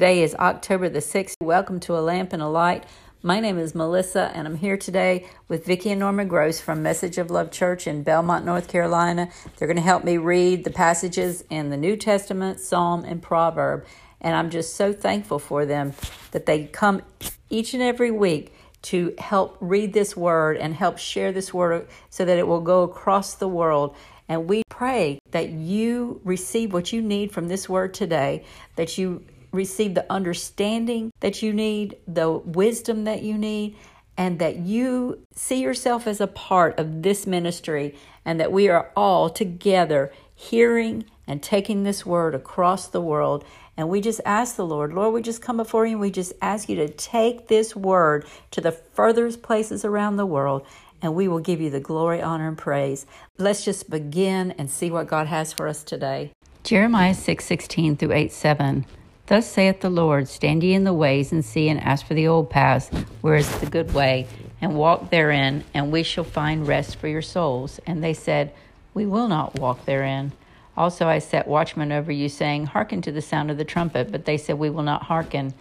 Today is October the 6th. Welcome to A Lamp and a Light. My name is Melissa, and I'm here today with Vicki and Norma Gross from Message of Love Church in Belmont, North Carolina. They're going to help me read the passages in the New Testament, Psalm, and Proverb. And I'm just so thankful for them that they come each and every week to help read this word and help share this word so that it will go across the world. And we pray that you receive what you need from this word today, that you receive the understanding that you need, the wisdom that you need, and that you see yourself as a part of this ministry, and that we are all together hearing and taking this word across the world. And we just ask the Lord, Lord, we just come before you and we just ask you to take this word to the furthest places around the world and we will give you the glory, honor, and praise. Let's just begin and see what God has for us today. Jeremiah 6 16 through 8 7. Thus saith the Lord, Stand ye in the ways, and see, and ask for the old paths, where is the good way, and walk therein, and we shall find rest for your souls. And they said, We will not walk therein. Also I set watchmen over you, saying, Hearken to the sound of the trumpet. But they said, We will not hearken.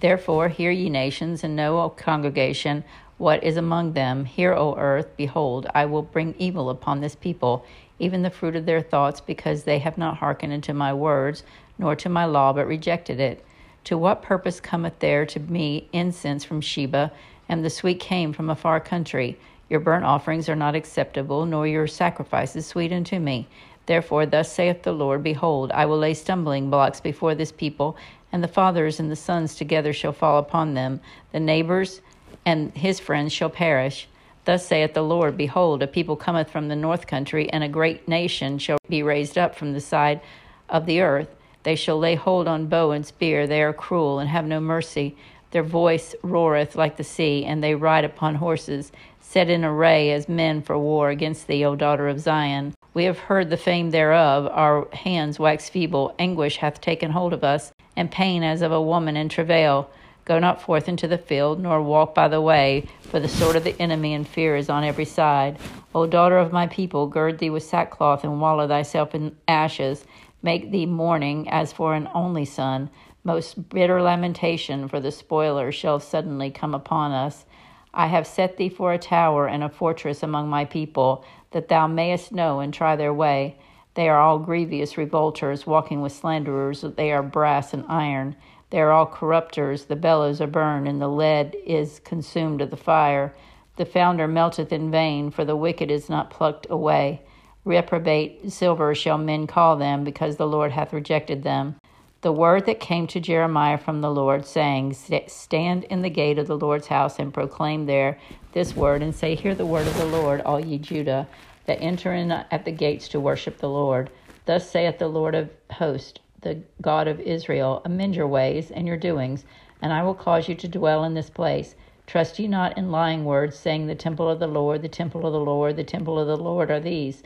Therefore, hear ye nations, and know, O congregation, what is among them. Hear, O earth, behold, I will bring evil upon this people, even the fruit of their thoughts, because they have not hearkened unto my words, nor to my law, but rejected it. To what purpose cometh there to me incense from Sheba, and the sweet cane from a far country? Your burnt offerings are not acceptable, nor your sacrifices sweet unto me. Therefore, thus saith the Lord Behold, I will lay stumbling blocks before this people, and the fathers and the sons together shall fall upon them. The neighbors and his friends shall perish. Thus saith the Lord Behold, a people cometh from the north country, and a great nation shall be raised up from the side of the earth. They shall lay hold on bow and spear. They are cruel and have no mercy. Their voice roareth like the sea, and they ride upon horses, set in array as men for war against thee, O daughter of Zion. We have heard the fame thereof. Our hands wax feeble. Anguish hath taken hold of us, and pain as of a woman in travail. Go not forth into the field, nor walk by the way, for the sword of the enemy and fear is on every side. O daughter of my people, gird thee with sackcloth, and wallow thyself in ashes make thee mourning as for an only son. Most bitter lamentation for the spoiler shall suddenly come upon us. I have set thee for a tower and a fortress among my people, that thou mayest know and try their way. They are all grievous revolters, walking with slanderers. They are brass and iron. They are all corrupters. The bellows are burned, and the lead is consumed of the fire. The founder melteth in vain, for the wicked is not plucked away. Reprobate silver shall men call them, because the Lord hath rejected them. The word that came to Jeremiah from the Lord, saying, Stand in the gate of the Lord's house and proclaim there this word, and say, Hear the word of the Lord, all ye Judah, that enter in at the gates to worship the Lord. Thus saith the Lord of hosts, the God of Israel, Amend your ways and your doings, and I will cause you to dwell in this place. Trust ye not in lying words, saying, The temple of the Lord, the temple of the Lord, the temple of the Lord are these.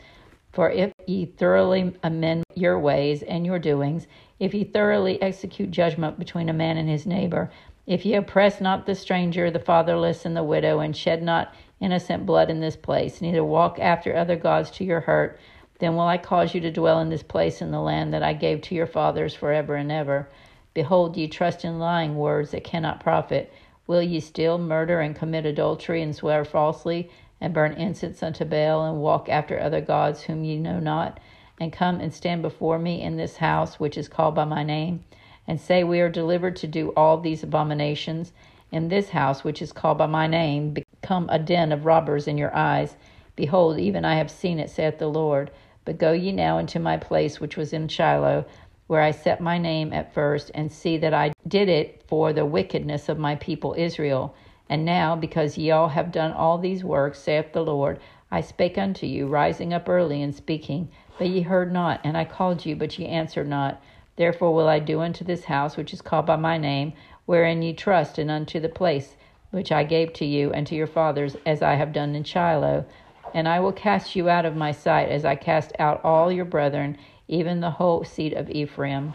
For if ye thoroughly amend your ways and your doings, if ye thoroughly execute judgment between a man and his neighbor, if ye oppress not the stranger, the fatherless, and the widow, and shed not innocent blood in this place, neither walk after other gods to your hurt, then will I cause you to dwell in this place in the land that I gave to your fathers forever and ever. Behold, ye trust in lying words that cannot profit. Will ye steal, murder, and commit adultery, and swear falsely? And burn incense unto Baal, and walk after other gods whom ye know not, and come and stand before me in this house which is called by my name, and say, We are delivered to do all these abominations, in this house which is called by my name, become a den of robbers in your eyes. Behold, even I have seen it, saith the Lord. But go ye now into my place which was in Shiloh, where I set my name at first, and see that I did it for the wickedness of my people Israel and now, because ye all have done all these works, saith the Lord, I spake unto you, rising up early and speaking, but ye heard not, and I called you, but ye answered not. Therefore will I do unto this house which is called by my name, wherein ye trust, and unto the place which I gave to you and to your fathers, as I have done in Shiloh. And I will cast you out of my sight, as I cast out all your brethren, even the whole seed of Ephraim.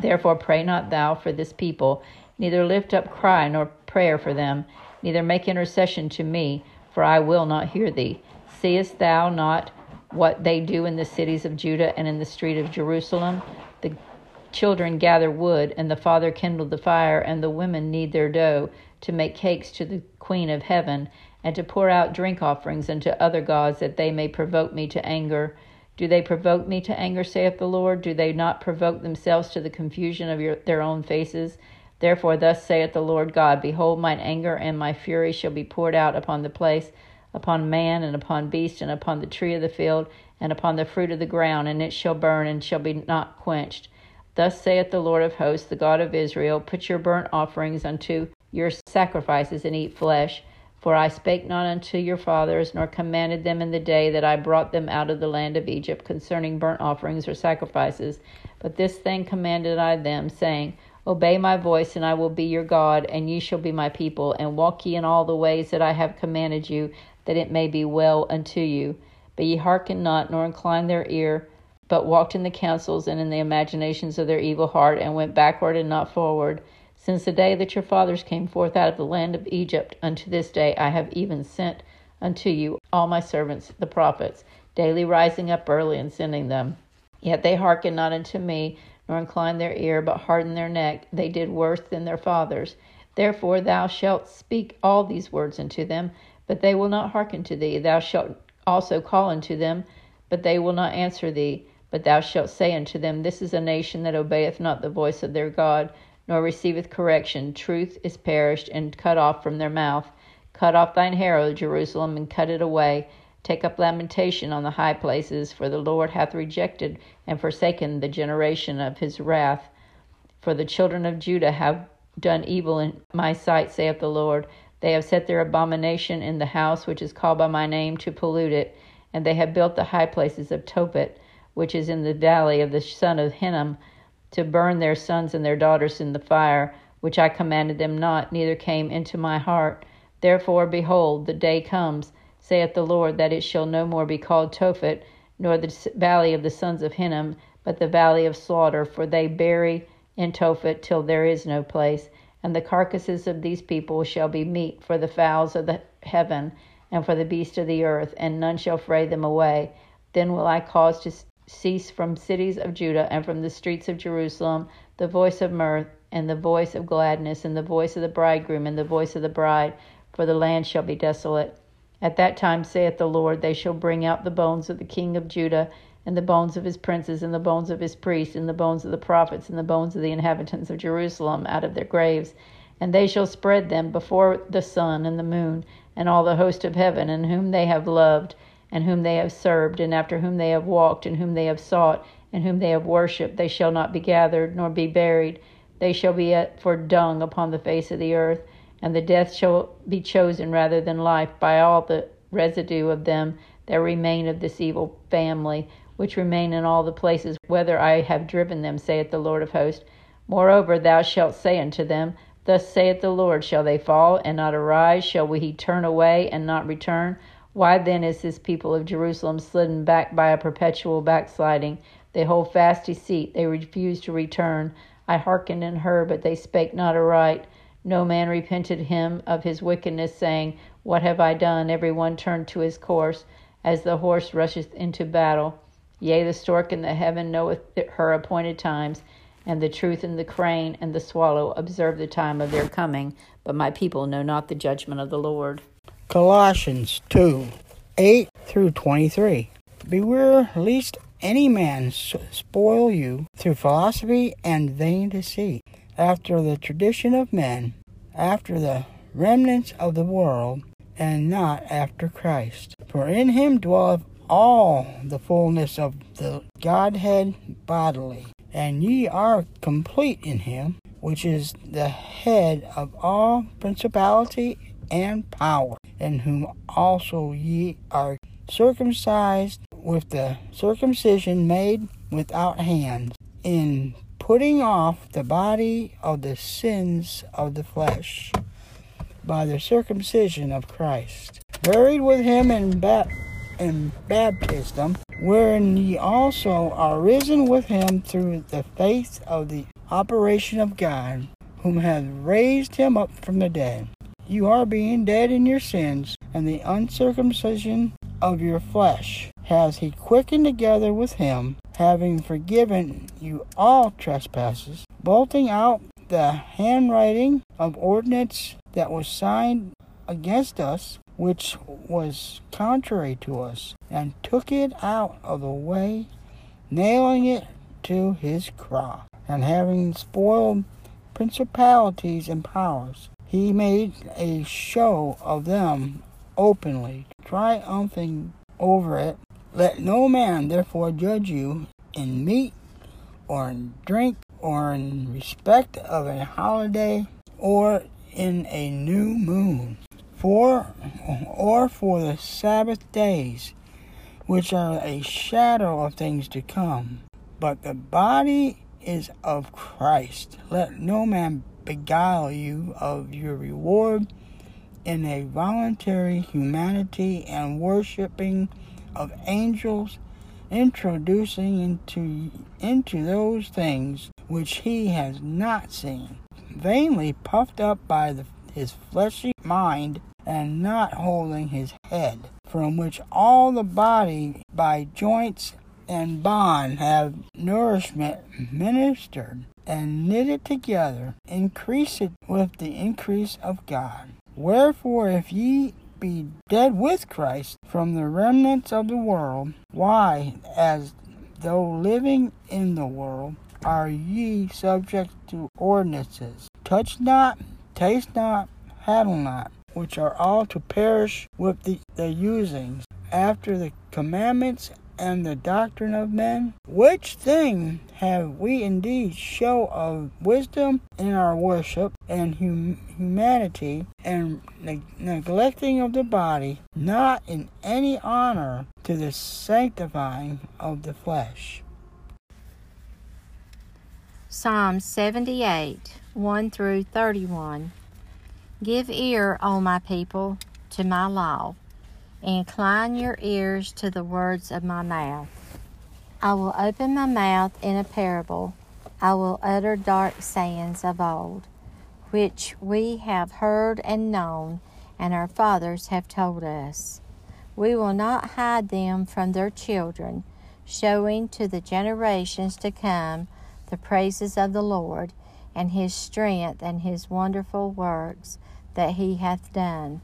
Therefore pray not thou for this people, neither lift up cry nor prayer for them, neither make intercession to me, for I will not hear thee. Seest thou not what they do in the cities of Judah and in the street of Jerusalem? The children gather wood, and the father kindled the fire, and the women knead their dough to make cakes to the queen of heaven, and to pour out drink offerings unto other gods, that they may provoke me to anger. Do they provoke me to anger, saith the Lord? Do they not provoke themselves to the confusion of your, their own faces? Therefore, thus saith the Lord God Behold, mine anger and my fury shall be poured out upon the place, upon man, and upon beast, and upon the tree of the field, and upon the fruit of the ground, and it shall burn, and shall be not quenched. Thus saith the Lord of hosts, the God of Israel Put your burnt offerings unto your sacrifices, and eat flesh. For I spake not unto your fathers, nor commanded them in the day that I brought them out of the land of Egypt concerning burnt offerings or sacrifices. But this thing commanded I them, saying, Obey my voice, and I will be your God, and ye shall be my people, and walk ye in all the ways that I have commanded you, that it may be well unto you. But ye hearkened not, nor inclined their ear, but walked in the counsels and in the imaginations of their evil heart, and went backward and not forward. Since the day that your fathers came forth out of the land of Egypt unto this day, I have even sent unto you all my servants, the prophets, daily rising up early and sending them. Yet they hearkened not unto me, nor incline their ear, but harden their neck. They did worse than their fathers. Therefore thou shalt speak all these words unto them, but they will not hearken to thee. Thou shalt also call unto them, but they will not answer thee. But thou shalt say unto them, This is a nation that obeyeth not the voice of their God, nor receiveth correction. Truth is perished and cut off from their mouth. Cut off thine hair, O Jerusalem, and cut it away Take up lamentation on the high places, for the Lord hath rejected and forsaken the generation of his wrath. For the children of Judah have done evil in my sight, saith the Lord. They have set their abomination in the house which is called by my name to pollute it, and they have built the high places of Tophet, which is in the valley of the son of Hinnom, to burn their sons and their daughters in the fire, which I commanded them not, neither came into my heart. Therefore, behold, the day comes saith the Lord, that it shall no more be called Tophet, nor the valley of the sons of Hinnom, but the valley of slaughter, for they bury in Tophet till there is no place. And the carcasses of these people shall be meat for the fowls of the heaven, and for the beasts of the earth, and none shall fray them away. Then will I cause to cease from cities of Judah and from the streets of Jerusalem the voice of mirth, and the voice of gladness, and the voice of the bridegroom, and the voice of the bride, for the land shall be desolate. At that time, saith the Lord, they shall bring out the bones of the king of Judah, and the bones of his princes, and the bones of his priests, and the bones of the prophets, and the bones of the inhabitants of Jerusalem out of their graves. And they shall spread them before the sun and the moon, and all the host of heaven, and whom they have loved, and whom they have served, and after whom they have walked, and whom they have sought, and whom they have worshipped. They shall not be gathered, nor be buried. They shall be for dung upon the face of the earth and the death shall be chosen rather than life by all the residue of them that remain of this evil family, which remain in all the places whither I have driven them, saith the Lord of hosts. Moreover, thou shalt say unto them, Thus saith the Lord, Shall they fall and not arise? Shall we turn away and not return? Why then is this people of Jerusalem slidden back by a perpetual backsliding? They hold fast deceit, they refuse to return. I hearkened and heard, but they spake not aright. No man repented him of his wickedness, saying, What have I done? Every one turned to his course, as the horse rusheth into battle. Yea, the stork in the heaven knoweth her appointed times, and the truth and the crane and the swallow observe the time of their coming, but my people know not the judgment of the Lord. Colossians 2 8 through 23. Beware lest any man spoil you through philosophy and vain deceit after the tradition of men, after the remnants of the world, and not after Christ. For in him dwelleth all the fullness of the Godhead bodily, and ye are complete in him, which is the head of all principality and power, in whom also ye are circumcised with the circumcision made without hands, in putting off the body of the sins of the flesh by the circumcision of Christ, buried with him in, ba- in baptism, wherein ye also are risen with him through the faith of the operation of God, whom hath raised him up from the dead. You are being dead in your sins and the uncircumcision of your flesh, has he quickened together with him, having forgiven you all trespasses, bolting out the handwriting of ordinance that was signed against us, which was contrary to us, and took it out of the way, nailing it to his cross. And having spoiled principalities and powers, he made a show of them openly, triumphing over it. Let no man therefore judge you in meat or in drink or in respect of a holiday or in a new moon. For or for the sabbath days which are a shadow of things to come. But the body is of Christ. Let no man beguile you of your reward in a voluntary humanity and worshiping of angels introducing into into those things which he has not seen vainly puffed up by the, his fleshy mind and not holding his head from which all the body by joints and bond have nourishment ministered and knitted together, increase it with the increase of God. Wherefore, if ye be dead with Christ from the remnants of the world, why, as though living in the world, are ye subject to ordinances? Touch not, taste not, handle not, which are all to perish with the, the usings, after the commandments and the doctrine of men? Which thing have we indeed show of wisdom in our worship and hum- humanity and ne- neglecting of the body, not in any honor to the sanctifying of the flesh? Psalm 78 1 through 31. Give ear, O my people, to my law Incline your ears to the words of my mouth. I will open my mouth in a parable. I will utter dark sayings of old, which we have heard and known, and our fathers have told us. We will not hide them from their children, showing to the generations to come the praises of the Lord, and his strength and his wonderful works that he hath done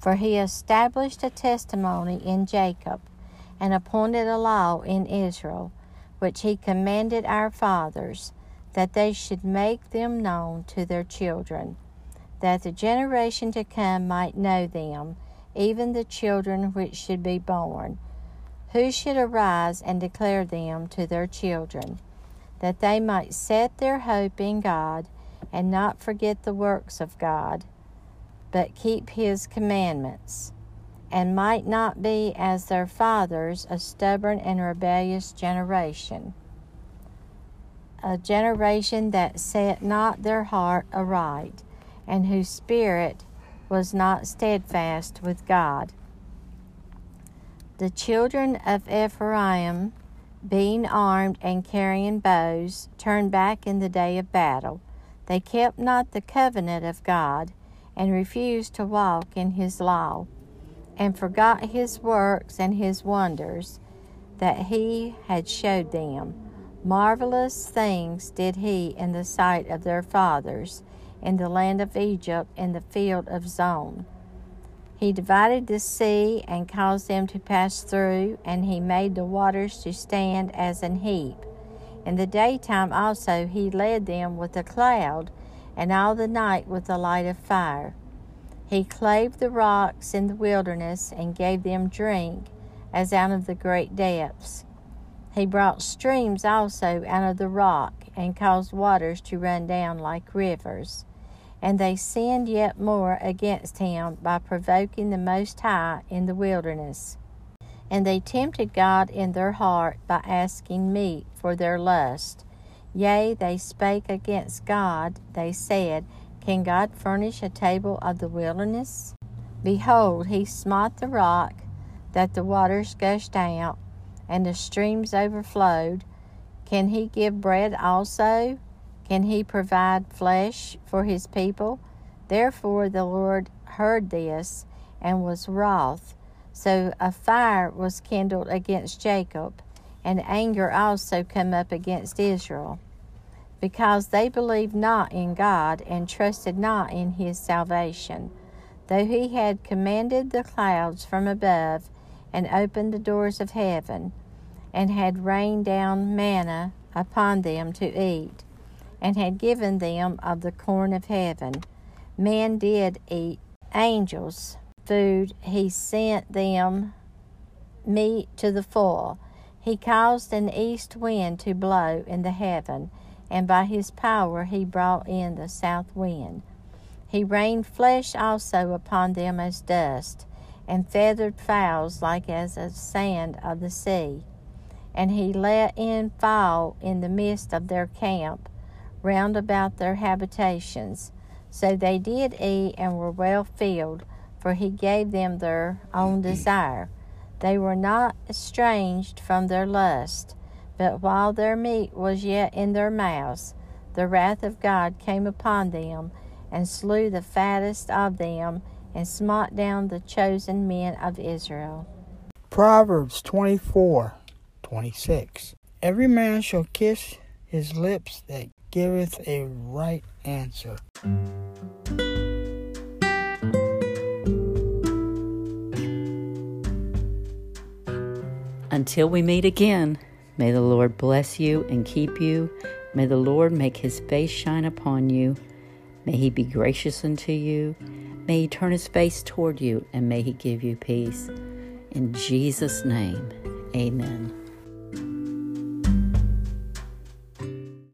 for he established a testimony in Jacob, and appointed a law in Israel, which he commanded our fathers, that they should make them known to their children, that the generation to come might know them, even the children which should be born, who should arise and declare them to their children, that they might set their hope in God, and not forget the works of God but keep his commandments, and might not be as their fathers, a stubborn and rebellious generation, a generation that set not their heart aright, and whose spirit was not steadfast with God. The children of Ephraim, being armed and carrying bows, turned back in the day of battle. They kept not the covenant of God and refused to walk in his law, and forgot his works and his wonders that he had showed them. Marvelous things did he in the sight of their fathers, in the land of Egypt, in the field of Zoan. He divided the sea and caused them to pass through, and he made the waters to stand as an heap. In the daytime also he led them with a cloud and all the night with the light of fire. He clave the rocks in the wilderness and gave them drink as out of the great depths. He brought streams also out of the rock and caused waters to run down like rivers. And they sinned yet more against him by provoking the Most High in the wilderness. And they tempted God in their heart by asking meat for their lust. Yea, they spake against God. They said, Can God furnish a table of the wilderness? Behold, he smote the rock, that the waters gushed out, and the streams overflowed. Can he give bread also? Can he provide flesh for his people? Therefore the Lord heard this and was wroth. So a fire was kindled against Jacob, and anger also come up against Israel, because they believed not in God and trusted not in his salvation, though he had commanded the clouds from above and opened the doors of heaven, and had rained down manna upon them to eat, and had given them of the corn of heaven. Men did eat angels' food, he sent them meat to the full. He caused an east wind to blow in the heaven, and by his power he brought in the south wind. He rained flesh also upon them as dust, and feathered fowls like as the sand of the sea. And he let in fall in the midst of their camp, round about their habitations. So they did eat and were well filled, for he gave them their own desire. They were not estranged from their lust, but while their meat was yet in their mouths, the wrath of God came upon them, and slew the fattest of them, and smote down the chosen men of Israel. Proverbs 24 26. Every man shall kiss his lips that giveth a right answer. Until we meet again, may the Lord bless you and keep you. May the Lord make his face shine upon you. May he be gracious unto you. May he turn his face toward you, and may he give you peace. In Jesus' name, amen.